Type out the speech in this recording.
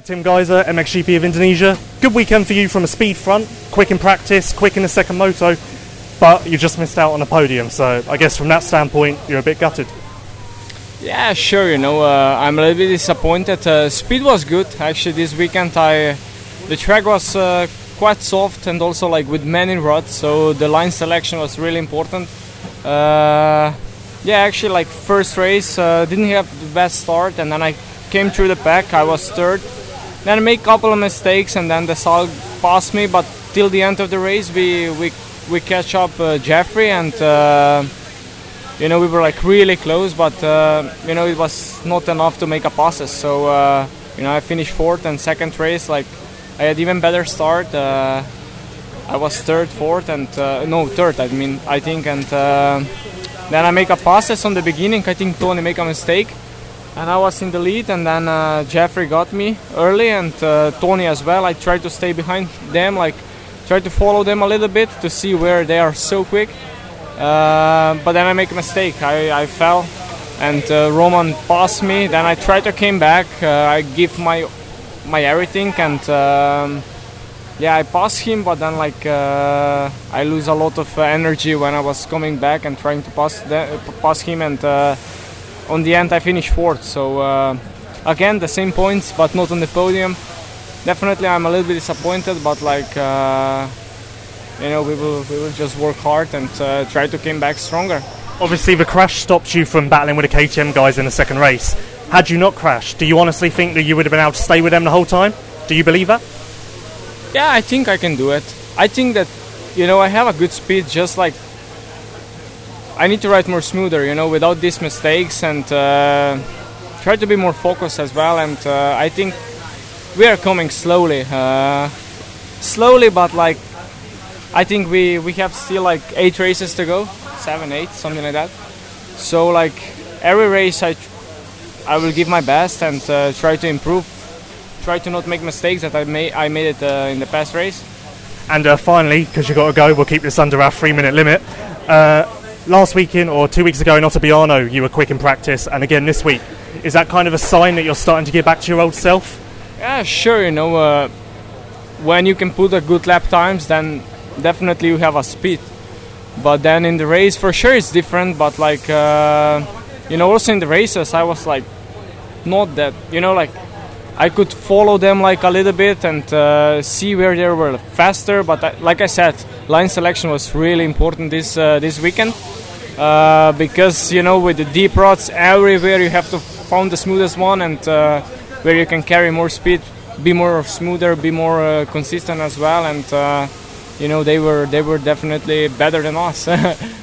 Tim Gajser, MXGP of Indonesia. Good weekend for you from a speed front, quick in practice, quick in the second moto, but you just missed out on a podium. So I guess from that standpoint, you're a bit gutted. Yeah, sure. You know, uh, I'm a little bit disappointed. Uh, speed was good actually this weekend. I the track was uh, quite soft and also like with many rods, so the line selection was really important. Uh, yeah, actually, like first race uh, didn't have the best start, and then I came through the pack. I was third. Then I made a couple of mistakes, and then Desalle passed me. But till the end of the race, we we we catch up uh, Jeffrey, and uh, you know we were like really close. But uh, you know it was not enough to make a passes. So uh, you know I finished fourth, and second race like I had even better start. Uh, I was third, fourth, and no third. I mean I think, and then I make a passes on the beginning. I think Tony make a mistake and I was in the lead, and then uh, Jeffrey got me early, and uh, Tony as well. I tried to stay behind them, like tried to follow them a little bit to see where they are so quick. Uh, but then I make a mistake. I, I fell, and uh, Roman passed me. Then I tried to came back. Uh, I give my my everything, and um, yeah, I pass him. But then like uh, I lose a lot of energy when I was coming back and trying to pass the, pass him and on the end I finished fourth. So uh, again the same points, but not on the podium. Definitely I'm a little bit disappointed, but like uh, you know we will we will just work hard and uh, try to come back stronger. Obviously the crash stopped you from battling with the KTM guys in the second race. Had you not crashed, do you honestly think that you would have been able to stay with them the whole time? Do you believe that? Yeah, I think I can do it. I think that you know I have a good speed, just like I need to ride more smoother, you know, without these mistakes and uh, try to be more focused as well. And uh, I think we are coming slowly, uh, slowly, but like I think we we have still like eight races to go, seven, eight, something like that. So like every race, I I will give my best and uh, try to improve, try to not make mistakes that I made I made it uh, in the past race. And uh, finally, because you got to go, we'll keep this under our three-minute limit last weekend or two weeks ago in Ottobiano, you were quick in practice, and again this week. Is that kind of a sign that you're starting to get back to your old self? Yeah, sure. You know, uh, when you can put a good lap times, then definitely you have a speed. But then in the race, for sure, it's different. But like, uh, you know, also in the races, I was like, not that. You know, like I could follow them like a little bit and uh, see where they were faster. But I, like I said, line selection was really important this uh, this weekend uh, because you know with the deep rods everywhere you have to find the smoothest one and uh, where you can carry more speed, be more smoother, be more uh, consistent as well. And uh, you know they were they were definitely better than us.